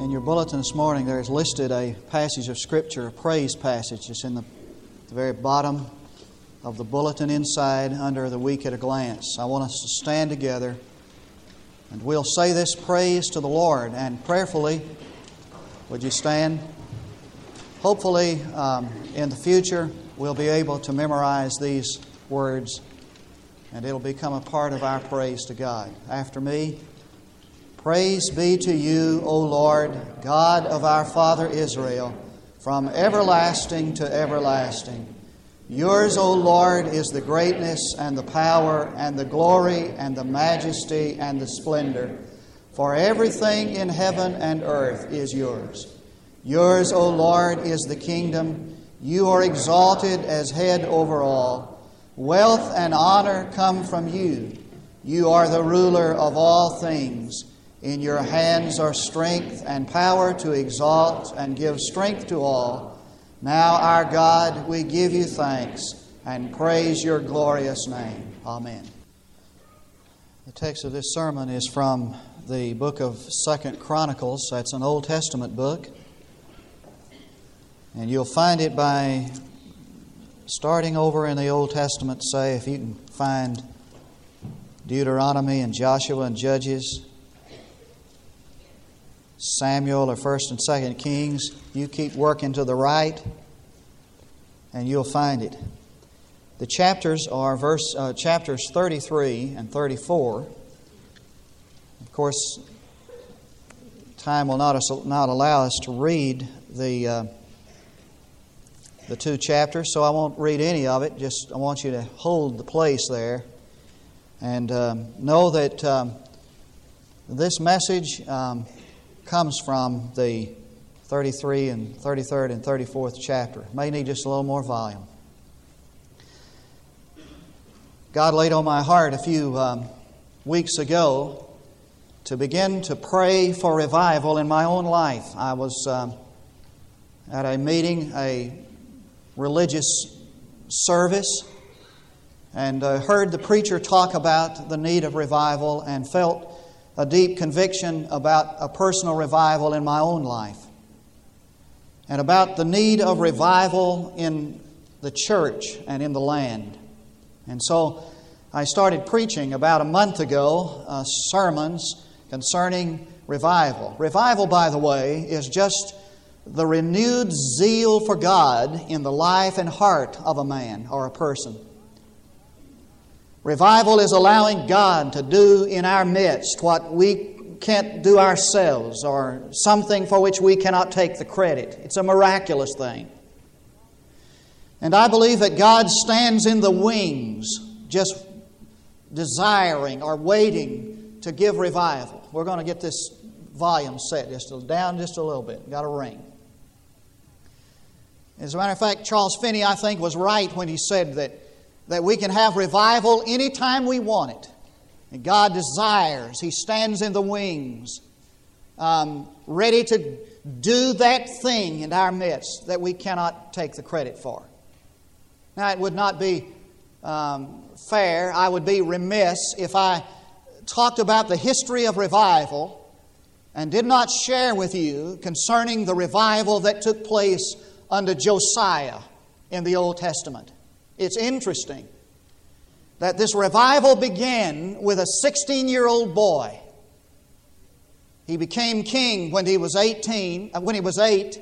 In your bulletin this morning, there is listed a passage of Scripture, a praise passage. It's in the, the very bottom of the bulletin inside under the week at a glance. I want us to stand together and we'll say this praise to the Lord. And prayerfully, would you stand? Hopefully, um, in the future, we'll be able to memorize these words and it'll become a part of our praise to God. After me, Praise be to you, O Lord, God of our father Israel, from everlasting to everlasting. Yours, O Lord, is the greatness and the power and the glory and the majesty and the splendor. For everything in heaven and earth is yours. Yours, O Lord, is the kingdom. You are exalted as head over all. Wealth and honor come from you. You are the ruler of all things. In your hands are strength and power to exalt and give strength to all. Now, our God, we give you thanks and praise your glorious name. Amen. The text of this sermon is from the book of Second Chronicles. That's an Old Testament book. And you'll find it by starting over in the Old Testament, say, if you can find Deuteronomy and Joshua and Judges Samuel or 1st and 2nd Kings, you keep working to the right and you'll find it. The chapters are verse uh, chapters 33 and 34. Of course, time will not, not allow us to read the uh, the two chapters, so I won't read any of it. Just I want you to hold the place there and um, know that um, this message um, comes from the 33 and 33rd and 34th chapter. May need just a little more volume. God laid on my heart a few um, weeks ago to begin to pray for revival in my own life. I was um, at a meeting, a religious service, and uh, heard the preacher talk about the need of revival and felt a deep conviction about a personal revival in my own life and about the need of revival in the church and in the land. And so I started preaching about a month ago uh, sermons concerning revival. Revival, by the way, is just the renewed zeal for God in the life and heart of a man or a person. Revival is allowing God to do in our midst what we can't do ourselves or something for which we cannot take the credit. It's a miraculous thing. And I believe that God stands in the wings just desiring or waiting to give revival. We're going to get this volume set just down just a little bit. Got a ring. As a matter of fact, Charles Finney, I think, was right when he said that that we can have revival anytime we want it. And God desires, He stands in the wings, um, ready to do that thing in our midst that we cannot take the credit for. Now, it would not be um, fair, I would be remiss if I talked about the history of revival and did not share with you concerning the revival that took place under Josiah in the Old Testament. It's interesting that this revival began with a 16 year old boy. He became king when he was 18, uh, when he was 8.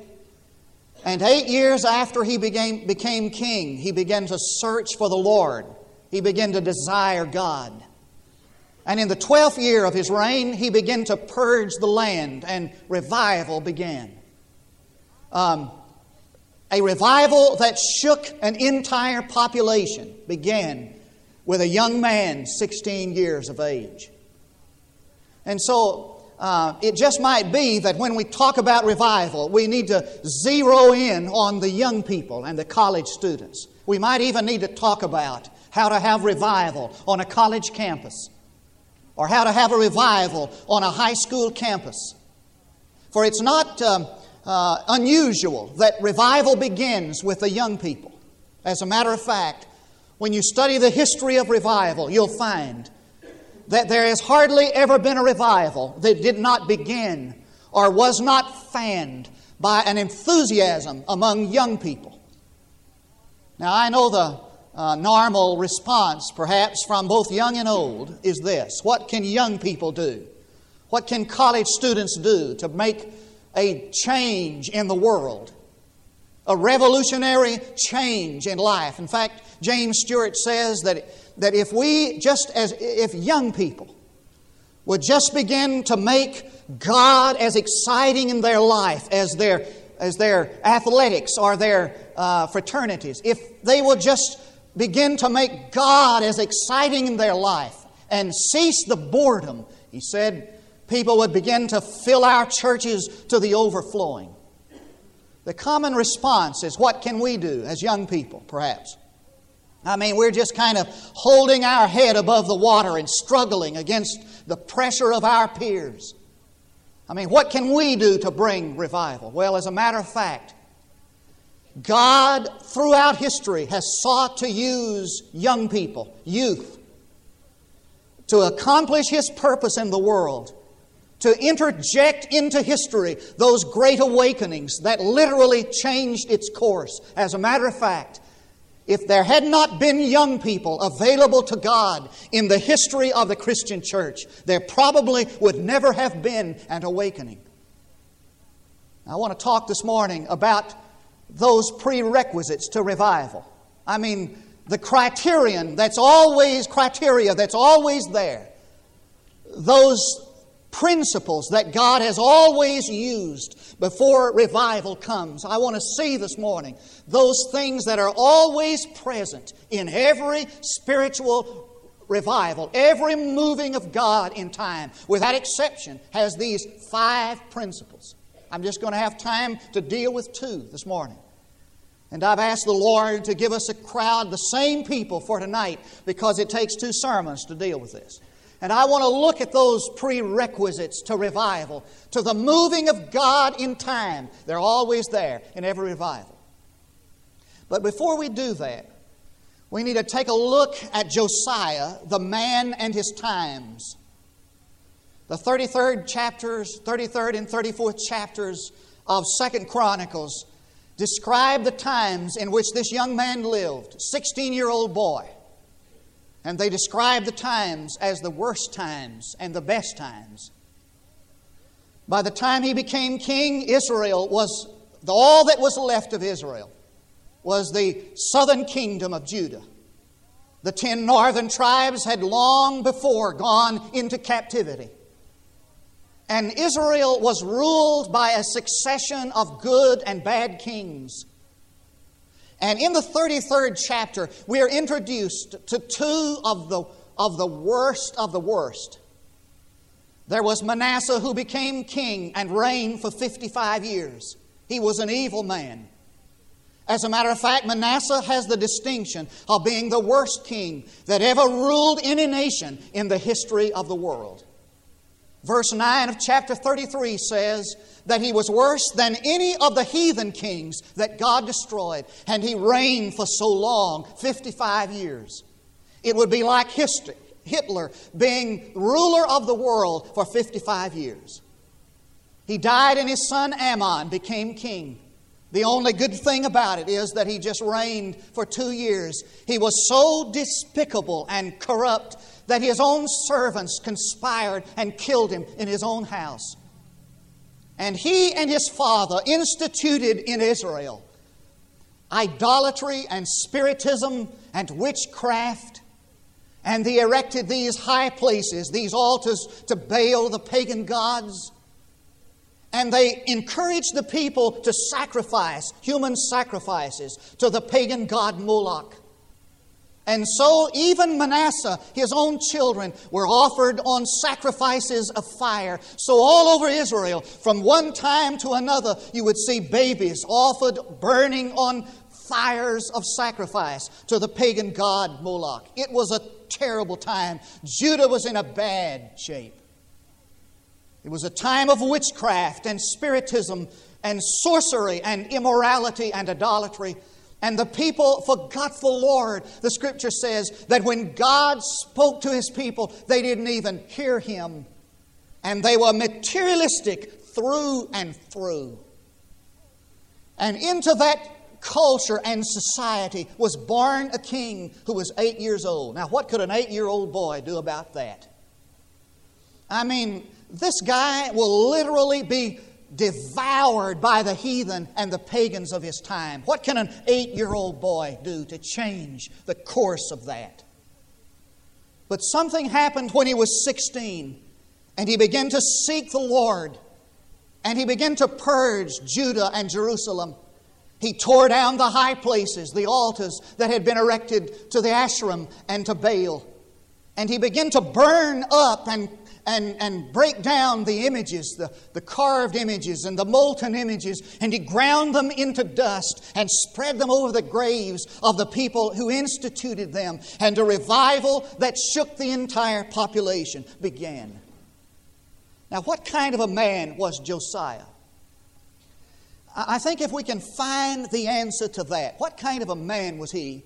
And eight years after he became, became king, he began to search for the Lord. He began to desire God. And in the 12th year of his reign, he began to purge the land, and revival began. Um, a revival that shook an entire population began with a young man 16 years of age. And so uh, it just might be that when we talk about revival, we need to zero in on the young people and the college students. We might even need to talk about how to have revival on a college campus or how to have a revival on a high school campus. For it's not. Um, uh, unusual that revival begins with the young people. As a matter of fact, when you study the history of revival, you'll find that there has hardly ever been a revival that did not begin or was not fanned by an enthusiasm among young people. Now, I know the uh, normal response, perhaps from both young and old, is this What can young people do? What can college students do to make a change in the world? A revolutionary change in life. In fact, James Stewart says that, that if we, just as if young people, would just begin to make God as exciting in their life as their, as their athletics or their uh, fraternities, if they would just begin to make God as exciting in their life and cease the boredom, he said, people would begin to fill our churches to the overflowing. The common response is what can we do as young people, perhaps? I mean, we're just kind of holding our head above the water and struggling against the pressure of our peers. I mean, what can we do to bring revival? Well, as a matter of fact, God throughout history has sought to use young people, youth, to accomplish His purpose in the world, to interject into history those great awakenings that literally changed its course. As a matter of fact, if there had not been young people available to God in the history of the Christian church, there probably would never have been an awakening. I want to talk this morning about those prerequisites to revival. I mean, the criterion that's always criteria that's always there. Those principles that God has always used before revival comes. I want to see this morning those things that are always present in every spiritual revival, every moving of God in time, without exception, has these five principles. I'm just going to have time to deal with two this morning. And I've asked the Lord to give us a crowd, the same people for tonight, because it takes two sermons to deal with this. And I want to look at those prerequisites to revival, to the moving of God in time. They're always there in every revival. But before we do that, we need to take a look at Josiah, the man and his times. The 33rd chapters, 33rd and 34th chapters of Second Chronicles describe the times in which this young man lived, 16 year old boy. And they describe the times as the worst times and the best times. By the time he became king, Israel was all that was left of Israel was the southern kingdom of Judah. The ten northern tribes had long before gone into captivity. And Israel was ruled by a succession of good and bad kings. And in the 33rd chapter, we are introduced to two of the, of the worst of the worst. There was Manasseh who became king and reigned for 55 years. He was an evil man. As a matter of fact, Manasseh has the distinction of being the worst king that ever ruled any nation in the history of the world. Verse 9 of chapter 33 says that he was worse than any of the heathen kings that God destroyed, and he reigned for so long 55 years. It would be like history, Hitler being ruler of the world for 55 years. He died, and his son Amon became king. The only good thing about it is that he just reigned for two years. He was so despicable and corrupt that his own servants conspired and killed him in his own house. And he and his father instituted in Israel idolatry and spiritism and witchcraft. And they erected these high places, these altars to Baal, the pagan gods. And they encouraged the people to sacrifice human sacrifices to the pagan god Moloch. And so, even Manasseh, his own children, were offered on sacrifices of fire. So, all over Israel, from one time to another, you would see babies offered burning on fires of sacrifice to the pagan god Moloch. It was a terrible time. Judah was in a bad shape. It was a time of witchcraft and spiritism and sorcery and immorality and idolatry. And the people forgot the Lord. The scripture says that when God spoke to his people, they didn't even hear him. And they were materialistic, through and through. And into that culture and society was born a king who was eight years old. Now, what could an eight year old boy do about that? I mean, this guy will literally be devoured by the heathen and the pagans of his time. What can an eight year old boy do to change the course of that? But something happened when he was 16, and he began to seek the Lord, and he began to purge Judah and Jerusalem. He tore down the high places, the altars that had been erected to the Asherim and to Baal. And he began to burn up and and, and break down the images, the, the carved images and the molten images, and he ground them into dust and spread them over the graves of the people who instituted them. And a revival that shook the entire population began. Now, what kind of a man was Josiah? I think if we can find the answer to that, what kind of a man was he?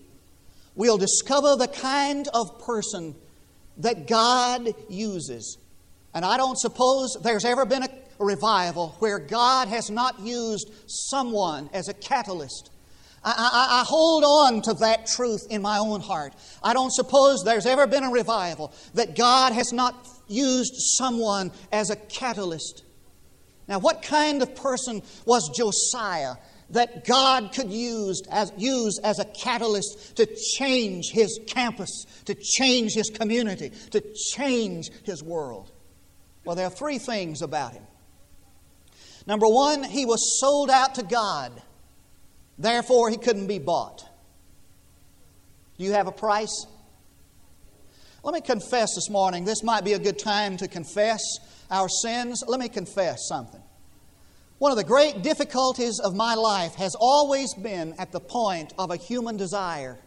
We'll discover the kind of person that God uses and I don't suppose there's ever been a revival where God has not used someone as a catalyst. I, I, I, hold on to that truth in my own heart. I don't suppose there's ever been a revival that God has not used someone as a catalyst. Now, what kind of person was Josiah that God could use as, use as a catalyst to change his campus, to change his community, to change his world? Well, there are three things about him. Number one, he was sold out to God, therefore, he couldn't be bought. Do you have a price? Let me confess this morning. This might be a good time to confess our sins. Let me confess something. One of the great difficulties of my life has always been at the point of a human desire.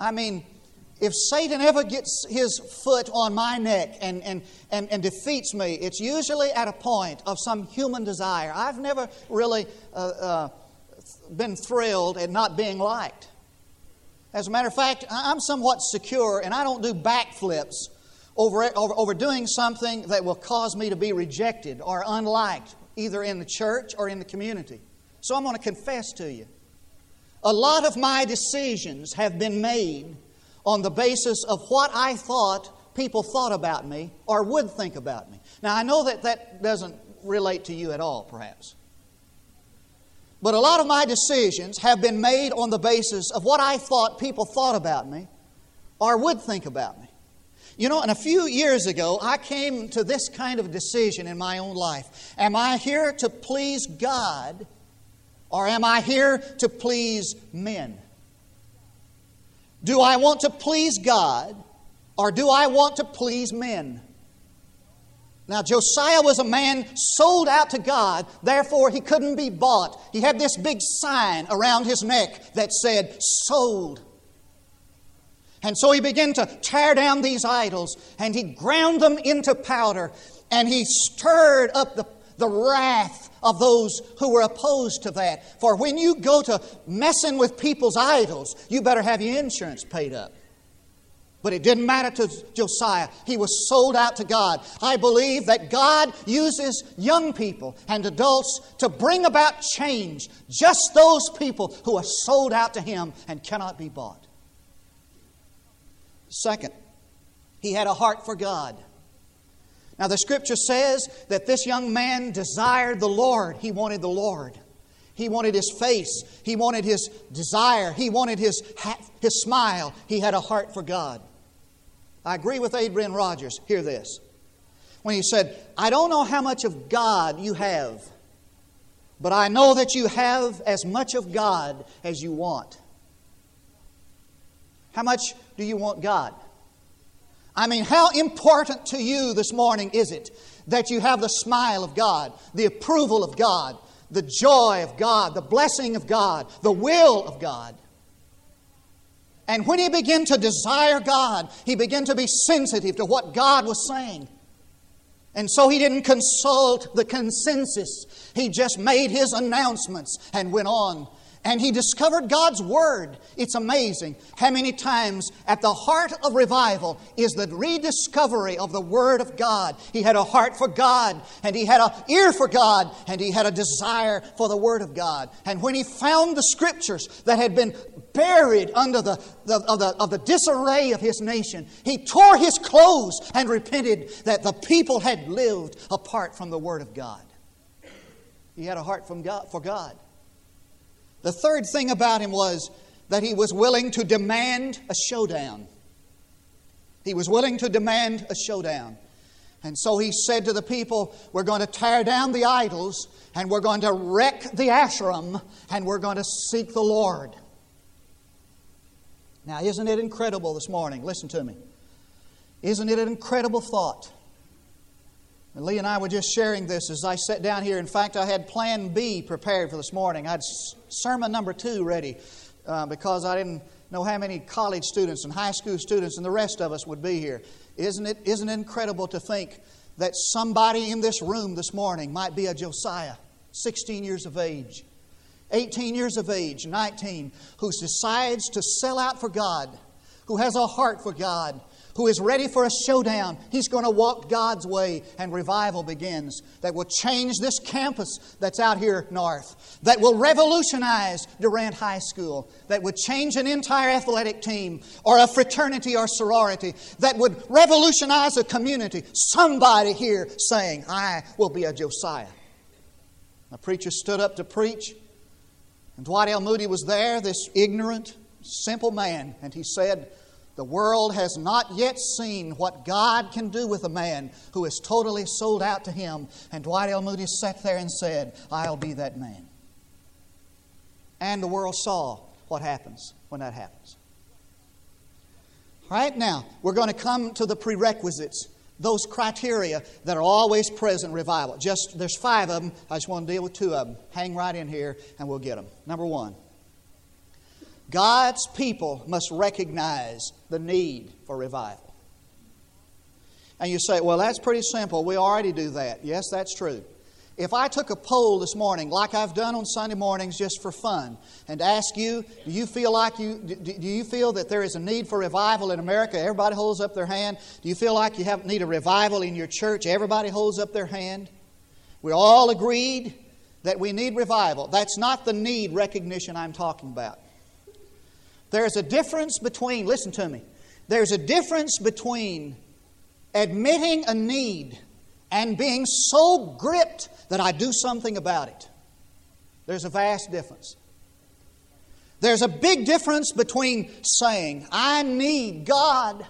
I mean, if Satan ever gets his foot on my neck and, and, and, and, defeats me, it's usually at a point of some human desire. I've never really uh, uh, been thrilled at not being liked. As a matter of fact, I'm somewhat secure and I don't do backflips over, over, over doing something that will cause me to be rejected or unliked, either in the church or in the community. So I'm going to confess to you. A lot of my decisions have been made on the basis of what I thought people thought about me or would think about me. Now, I know that that doesn't relate to you at all, perhaps. But a lot of my decisions have been made on the basis of what I thought people thought about me or would think about me. You know, and a few years ago, I came to this kind of decision in my own life. Am I here to please God or am I here to please men? Do I want to please God or do I want to please men? Now, Josiah was a man sold out to God, therefore, he couldn't be bought. He had this big sign around his neck that said, Sold. And so he began to tear down these idols and he ground them into powder and he stirred up the, the wrath of those who were opposed to that. For when you go to messing with people's idols, you better have your insurance paid up. But it didn't matter to Josiah. He was sold out to God. I believe that God uses young people and adults to bring about change. Just those people who are sold out to Him and cannot be bought. Second, he had a heart for God. Now, the scripture says that this young man desired the Lord. He wanted the Lord. He wanted his face. He wanted his desire. He wanted his, his smile. He had a heart for God. I agree with Adrian Rogers. Hear this. When he said, I don't know how much of God you have, but I know that you have as much of God as you want. How much do you want God? I mean, how important to you this morning is it that you have the smile of God, the approval of God, the joy of God, the blessing of God, the will of God? And when he began to desire God, he began to be sensitive to what God was saying. And so he didn't consult the consensus. He just made his announcements and went on. And he discovered God's Word. It's amazing how many times at the heart of revival is the rediscovery of the Word of God. He had a heart for God, and he had an ear for God, and he had a desire for the Word of God. And when he found the Scriptures that had been buried under the, the, of, the, of the disarray of his nation, he tore his clothes and repented that the people had lived apart from the Word of God. He had a heart from God, for God. The third thing about him was that he was willing to demand a showdown. He was willing to demand a showdown. And so he said to the people, We're going to tear down the idols, and we're going to wreck the Asherim, and we're going to seek the Lord. Now, isn't it incredible this morning? Listen to me. Isn't it an incredible thought? And Lee and I were just sharing this as I sat down here. In fact, I had plan B prepared for this morning. I had sermon number two ready uh, because I didn't know how many college students and high school students and the rest of us would be here. Isn't it, isn't it incredible to think that somebody in this room this morning might be a Josiah, 16 years of age, 18 years of age, 19, who decides to sell out for God, who has a heart for God, who is ready for a showdown. He's going to walk God's way, and revival begins that will change this campus that's out here north, that will revolutionize Durant High School, that would change an entire athletic team or a fraternity or sorority, that would revolutionize a community. Somebody here saying, I will be a Josiah. A preacher stood up to preach, and Dwight L. Moody was there, this ignorant, simple man, and he said, the world has not yet seen what God can do with a man who is totally sold out to Him. And Dwight L. Moody sat there and said, I'll be that man. And the world saw what happens when that happens. Right now, we're going to come to the prerequisites, those criteria that are always present in revival. Just there's five of them. I just want to deal with two of them. Hang right in here, and we'll get them. Number one, God's people must recognize the need for revival. And you say, well, that's pretty simple. We already do that. Yes, that's true. If I took a poll this morning, like I've done on Sunday mornings just for fun, and ask you, do you feel like you do you feel that there is a need for revival in America? Everybody holds up their hand. Do you feel like you have need a revival in your church? Everybody holds up their hand. We're all agreed that we need revival. That's not the need recognition I'm talking about. There's a difference between, listen to me, there's a difference between admitting a need and being so gripped that I do something about it. There's a vast difference. There's a big difference between saying, I need God,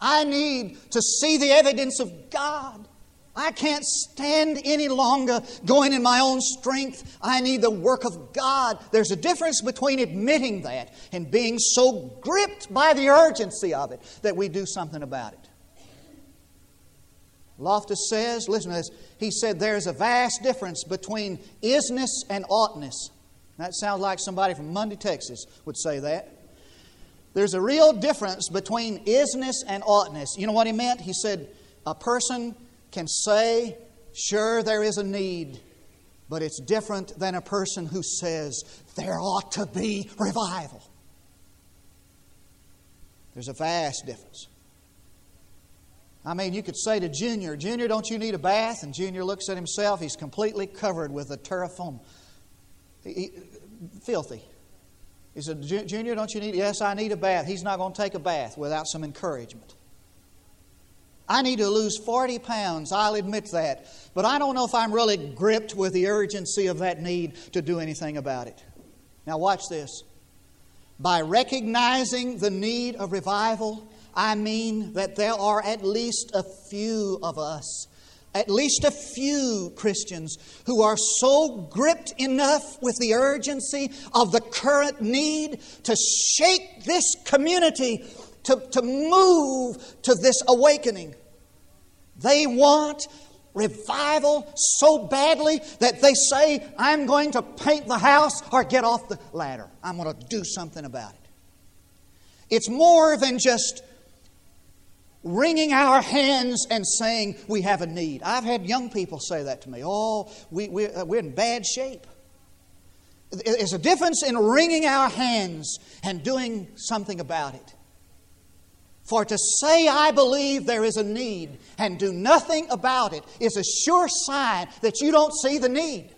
I need to see the evidence of God, I can't stand any longer going in my own strength. I need the work of God. There's a difference between admitting that and being so gripped by the urgency of it that we do something about it. Loftus says, listen to this, he said there's a vast difference between isness and oughtness. That sounds like somebody from Munday, Texas would say that. There's a real difference between isness and oughtness. You know what he meant? He said a person can say, sure, there is a need, but it's different than a person who says, there ought to be revival. There's a vast difference. I mean, you could say to Junior, Junior, don't you need a bath? And Junior looks at himself. He's completely covered with a terra firma. Filthy. He said, Junior, don't you need? Yes, I need a bath. He's not going to take a bath without some encouragement. I need to lose 40 pounds, I'll admit that. But I don't know if I'm really gripped with the urgency of that need to do anything about it. Now, watch this. By recognizing the need of revival, I mean that there are at least a few of us, at least a few Christians, who are so gripped enough with the urgency of the current need to shake this community, to, to move to this awakening. They want revival so badly that they say, I'm going to paint the house or get off the ladder. I'm going to do something about it. It's more than just wringing our hands and saying we have a need. I've had young people say that to me. Oh, we, we, uh, we're in bad shape. There's a difference in wringing our hands and doing something about it. For to say, I believe there is a need and do nothing about it is a sure sign that you don't see the need.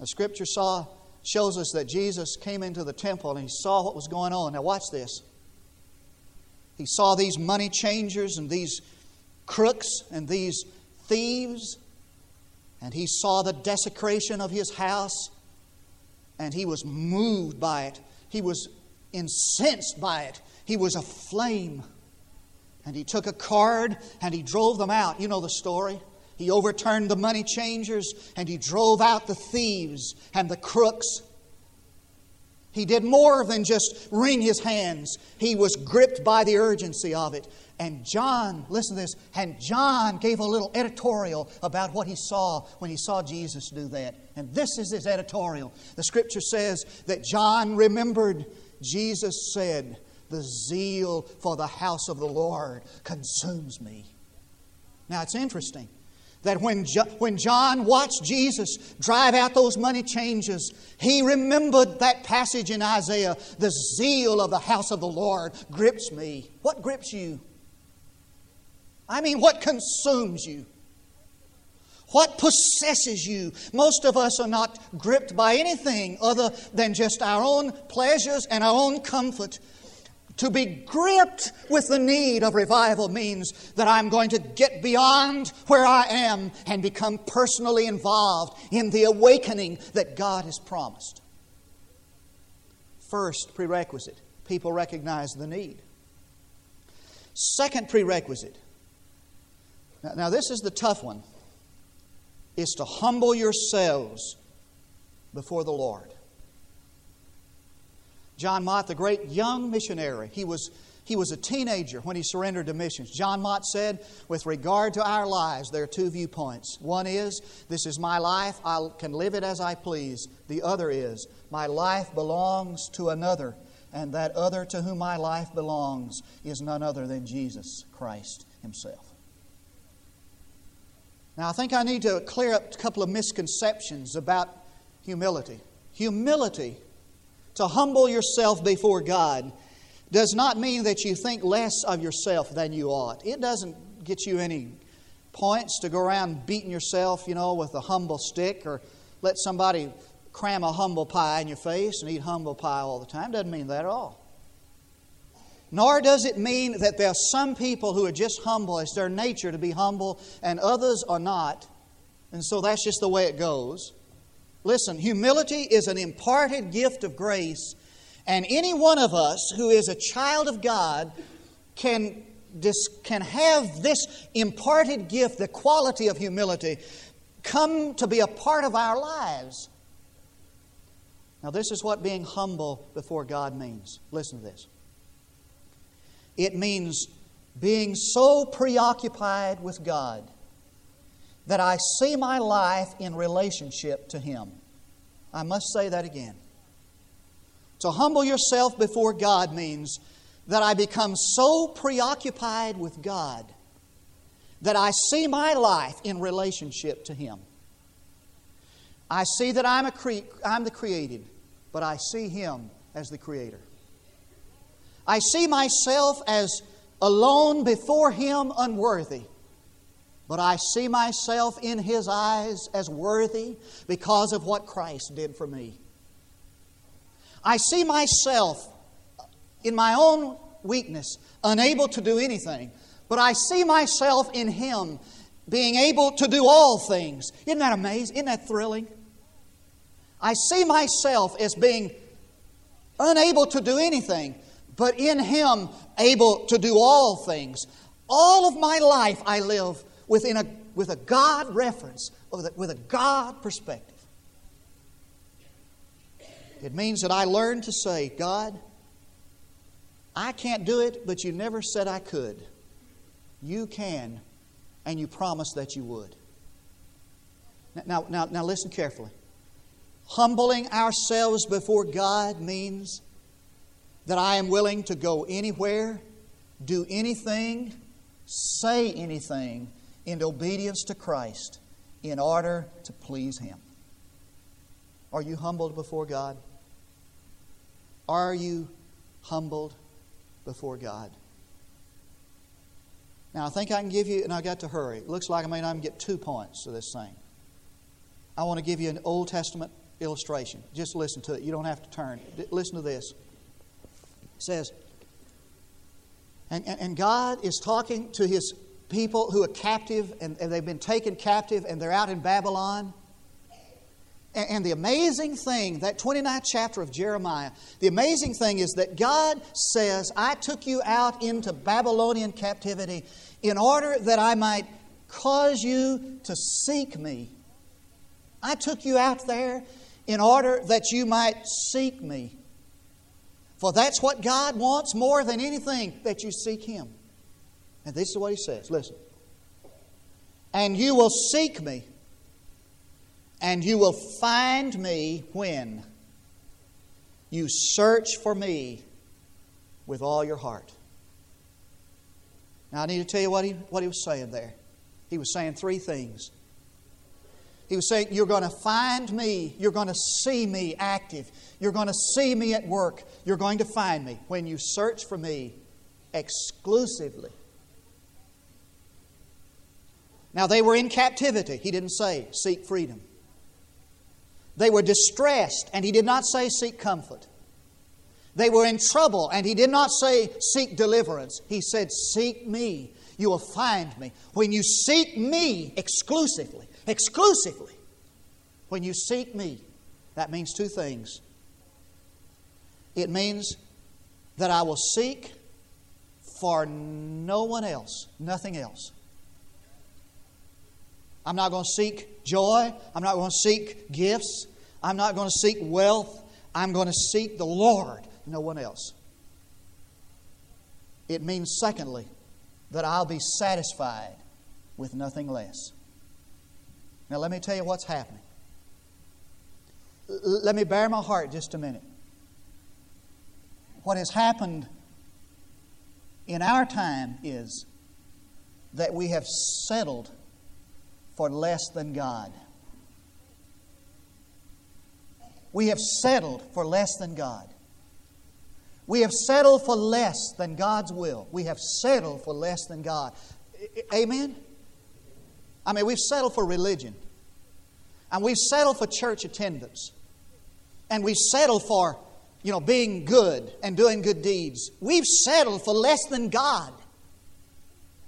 The scripture saw, shows us that Jesus came into the temple and he saw what was going on. Now, watch this. He saw these money changers and these crooks and these thieves, and he saw the desecration of his house, and he was moved by it. He was incensed by it. He was aflame. And he took a card and he drove them out. You know the story. He overturned the money changers and he drove out the thieves and the crooks. He did more than just wring his hands. He was gripped by the urgency of it. And John, listen to this, and John gave a little editorial about what he saw when he saw Jesus do that. And this is his editorial. The scripture says that John remembered Jesus said, The zeal for the house of the Lord consumes me. Now it's interesting that when, jo- when John watched Jesus drive out those money changes, he remembered that passage in Isaiah the zeal of the house of the Lord grips me. What grips you? I mean, what consumes you? What possesses you? Most of us are not gripped by anything other than just our own pleasures and our own comfort. To be gripped with the need of revival means that I'm going to get beyond where I am and become personally involved in the awakening that God has promised. First prerequisite people recognize the need. Second prerequisite now, now this is the tough one is to humble yourselves before the Lord. John Mott, the great young missionary, he was, he was a teenager when he surrendered to missions. John Mott said, with regard to our lives, there are two viewpoints. One is, this is my life, I can live it as I please. The other is, my life belongs to another, and that other to whom my life belongs is none other than Jesus Christ Himself. Now, I think I need to clear up a couple of misconceptions about humility. Humility, to humble yourself before God, does not mean that you think less of yourself than you ought. It doesn't get you any points to go around beating yourself, you know, with a humble stick or let somebody cram a humble pie in your face and eat humble pie all the time. Doesn't mean that at all. Nor does it mean that there are some people who are just humble. It's their nature to be humble, and others are not. And so that's just the way it goes. Listen, humility is an imparted gift of grace, and any one of us who is a child of God can, can have this imparted gift, the quality of humility, come to be a part of our lives. Now, this is what being humble before God means. Listen to this. It means being so preoccupied with God that I see my life in relationship to Him. I must say that again. To humble yourself before God means that I become so preoccupied with God that I see my life in relationship to Him. I see that I'm, a cre- I'm the created, but I see Him as the Creator. I see myself as alone before Him unworthy. But I see myself in His eyes as worthy because of what Christ did for me. I see myself in my own weakness, unable to do anything, but I see myself in Him being able to do all things. Isn't that amazing? Isn't that thrilling? I see myself as being unable to do anything, but in Him able to do all things. All of my life I live within a, with a God reference, with a God perspective. It means that I learn to say, God, I can't do it, but you never said I could. You can, and you promised that you would. Now, now, now listen carefully. Humbling ourselves before God means that I am willing to go anywhere, do anything, say anything in obedience to Christ in order to please Him. Are you humbled before God? Are you humbled before God? Now, I think I can give you, and I got to hurry. It looks like I may not even get two points to this thing. I want to give you an Old Testament illustration. Just listen to it. You don't have to turn. Listen to this. Says, and, and, and God is talking to his people who are captive and, and they've been taken captive and they're out in Babylon. And, and the amazing thing, that 29th chapter of Jeremiah, the amazing thing is that God says, I took you out into Babylonian captivity in order that I might cause you to seek me. I took you out there in order that you might seek me. For that's what God wants more than anything that you seek Him. And this is what He says listen. And you will seek me, and you will find me when you search for me with all your heart. Now, I need to tell you what he, what he was saying there. He was saying three things. He was saying, You're going to find me. You're going to see me active. You're going to see me at work. You're going to find me when you search for me exclusively. Now, they were in captivity. He didn't say, Seek freedom. They were distressed, and he did not say, Seek comfort. They were in trouble, and he did not say, Seek deliverance. He said, Seek me. You will find me. When you seek me exclusively, exclusively. When you seek me, that means two things. It means that I will seek for no one else, nothing else. I'm not going to seek joy. I'm not going to seek gifts. I'm not going to seek wealth. I'm going to seek the Lord, no one else. It means, secondly, that I'll be satisfied with nothing less. Now, let me tell you what's happening. L- let me bare my heart just a minute. What has happened in our time is that we have settled for less than God. We have settled for less than God. We have settled for less than God's will. We have settled for less than God. Amen? I mean, we've settled for religion. And we've settled for church attendance. And we've settled for, you know, being good and doing good deeds. We've settled for less than God.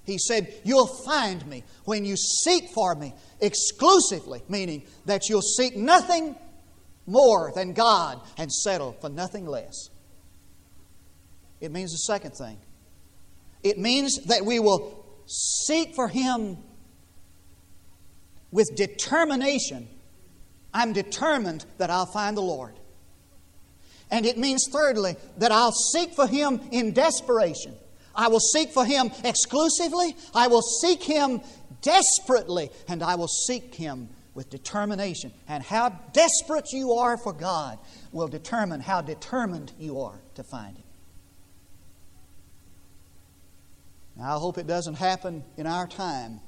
He said, You'll find me when you seek for me exclusively, meaning that you'll seek nothing more than God and settle for nothing less. It means the second thing. It means that we will seek for Him with determination, I'm determined that I'll find the Lord. And it means, thirdly, that I'll seek for Him in desperation. I will seek for Him exclusively, I will seek Him desperately, and I will seek Him with determination. And how desperate you are for God will determine how determined you are to find Him. Now, I hope it doesn't happen in our time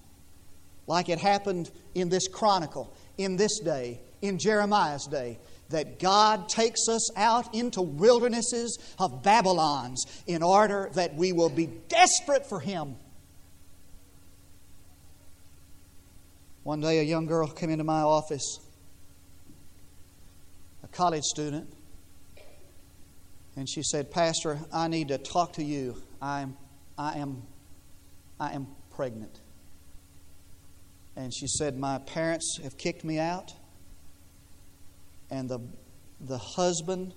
like it happened in this chronicle, in this day, in Jeremiah's day, that God takes us out into wildernesses of Babylons in order that we will be desperate for Him. One day, a young girl came into my office, a college student, and she said, Pastor, I need to talk to you. I am, I am, I am pregnant. And she said, My parents have kicked me out, and the, the husband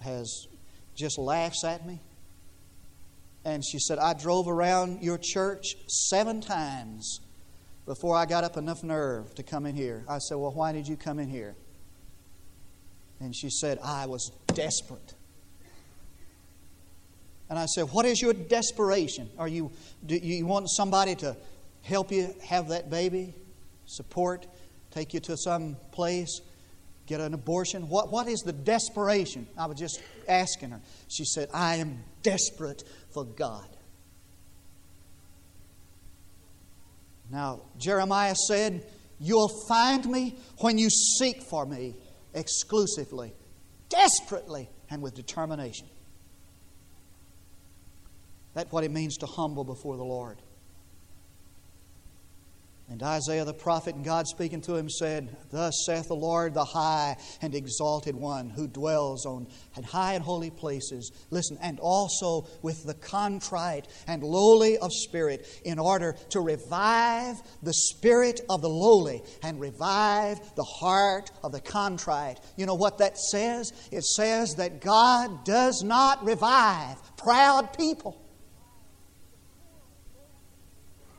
has just laughs at me. And she said, I drove around your church seven times before I got up enough nerve to come in here. I said, Well, why did you come in here? And she said, I was desperate. And I said, What is your desperation? Are you, do you want somebody to help you have that baby, support, take you to some place, get an abortion? What, what is the desperation? I was just asking her. She said, I am desperate for God. Now, Jeremiah said, You'll find me when you seek for me exclusively, desperately, and with determination. That's what it means to humble before the Lord. And Isaiah the prophet and God speaking to him said, Thus saith the Lord, the high and exalted one who dwells on high and holy places. Listen, and also with the contrite and lowly of spirit, in order to revive the spirit of the lowly and revive the heart of the contrite. You know what that says? It says that God does not revive proud people.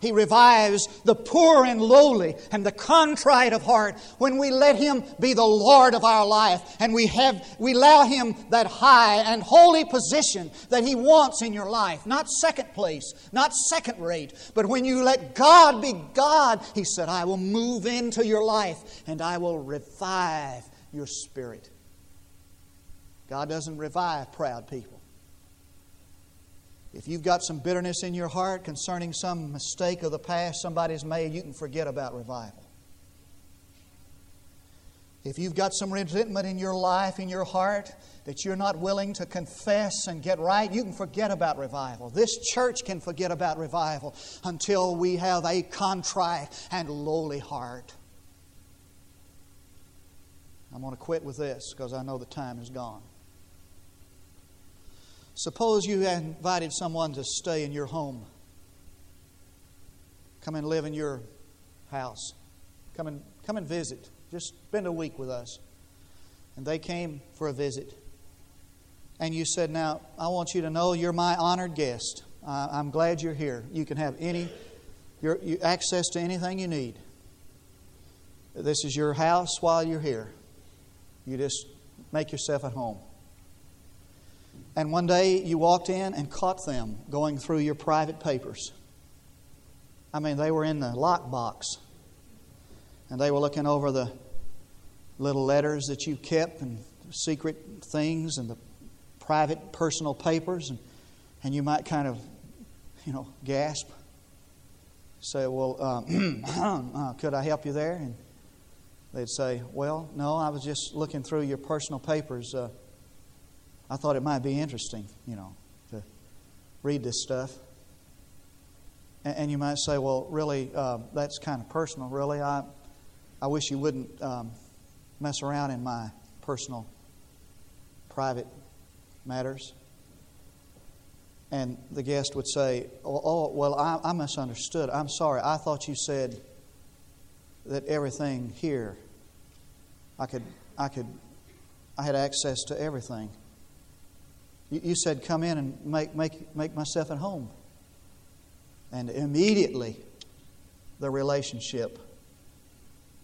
He revives the poor and lowly and the contrite of heart when we let Him be the Lord of our life and we, have, we allow Him that high and holy position that He wants in your life. Not second place, not second rate, but when you let God be God, He said, I will move into your life and I will revive your spirit. God doesn't revive proud people. If you've got some bitterness in your heart concerning some mistake of the past somebody's made, you can forget about revival. If you've got some resentment in your life, in your heart, that you're not willing to confess and get right, you can forget about revival. This church can forget about revival until we have a contrite and lowly heart. I'm going to quit with this because I know the time is gone. Suppose you invited someone to stay in your home. Come and live in your house. Come and, come and visit. Just spend a week with us. And they came for a visit. And you said, Now, I want you to know you're my honored guest. Uh, I'm glad you're here. You can have any your, you, access to anything you need. This is your house while you're here. You just make yourself at home. And one day you walked in and caught them going through your private papers. I mean, they were in the lockbox. And they were looking over the little letters that you kept and secret things and the private personal papers. And, and you might kind of, you know, gasp. Say, well, um, uh, could I help you there? And they'd say, well, no, I was just looking through your personal papers. Uh, I thought it might be interesting, you know, to read this stuff. And, and you might say, well, really, uh, that's kind of personal. Really, I, I wish you wouldn't um, mess around in my personal, private matters. And the guest would say, Oh, oh well, I, I, misunderstood. I'm sorry. I thought you said that everything here, I could, I could, I had access to everything. You, said, Come in and make, make, make myself at home. And immediately the relationship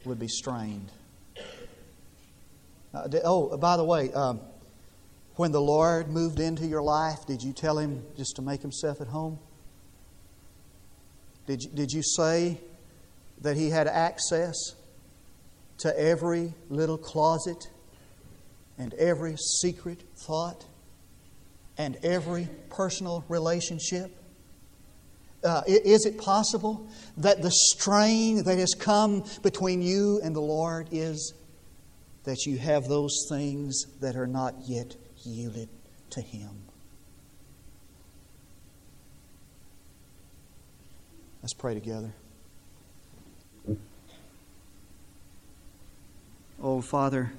would be strained. Uh, oh, by the way, um, when the Lord moved into your life, did you tell him just to make himself at home? Did you, did you say that he had access to every little closet and every secret thought? And every personal relationship? Uh, is it possible that the strain that has come between you and the Lord is that you have those things that are not yet yielded to Him? Let's pray together. Oh, Father,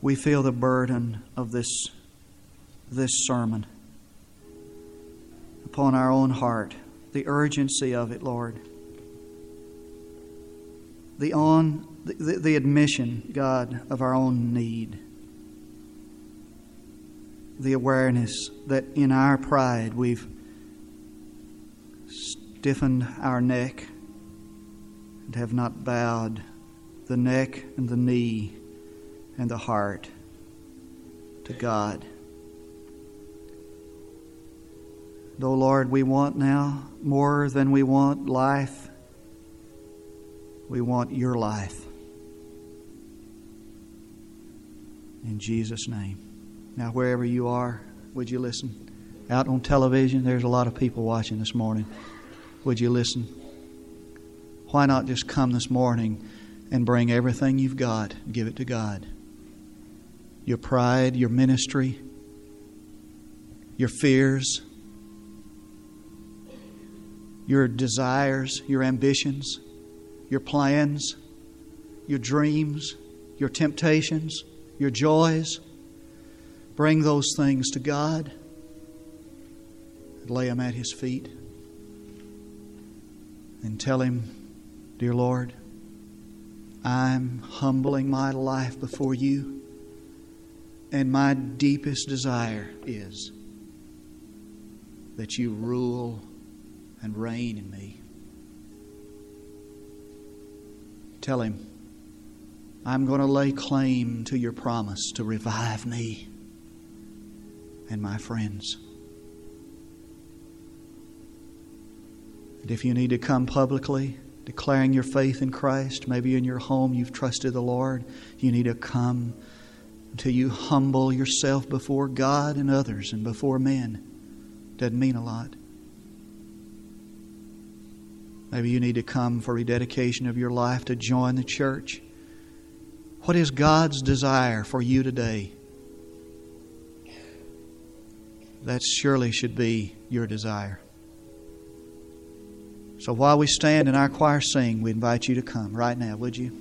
we feel the burden of this this sermon upon our own heart, the urgency of it, Lord. The, on, the, the admission, God, of our own need. The awareness that in our pride we've stiffened our neck and have not bowed the neck and the knee and the heart to God. Though, Lord, we want now more than we want life, we want your life. In Jesus' name. Now, wherever you are, would you listen? Out on television, there's a lot of people watching this morning. Would you listen? Why not just come this morning and bring everything you've got and give it to God? your pride, your ministry, your fears, your desires, your ambitions, your plans, your dreams, your temptations, your joys. Bring those things to God and lay them at His feet and tell Him, Dear Lord, I'm humbling my life before you, and my deepest desire is that you rule and reign in me. Tell him, I'm going to lay claim to your promise to revive me and my friends. And if you need to come publicly, declaring your faith in Christ, maybe in your home you've trusted the Lord, you need to come until you humble yourself before God and others and before men. Doesn't mean a lot. Maybe you need to come for rededication of your life to join the church. What is God's desire for you today? That surely should be your desire. So while we stand and our choir sing, we invite you to come right now, would you?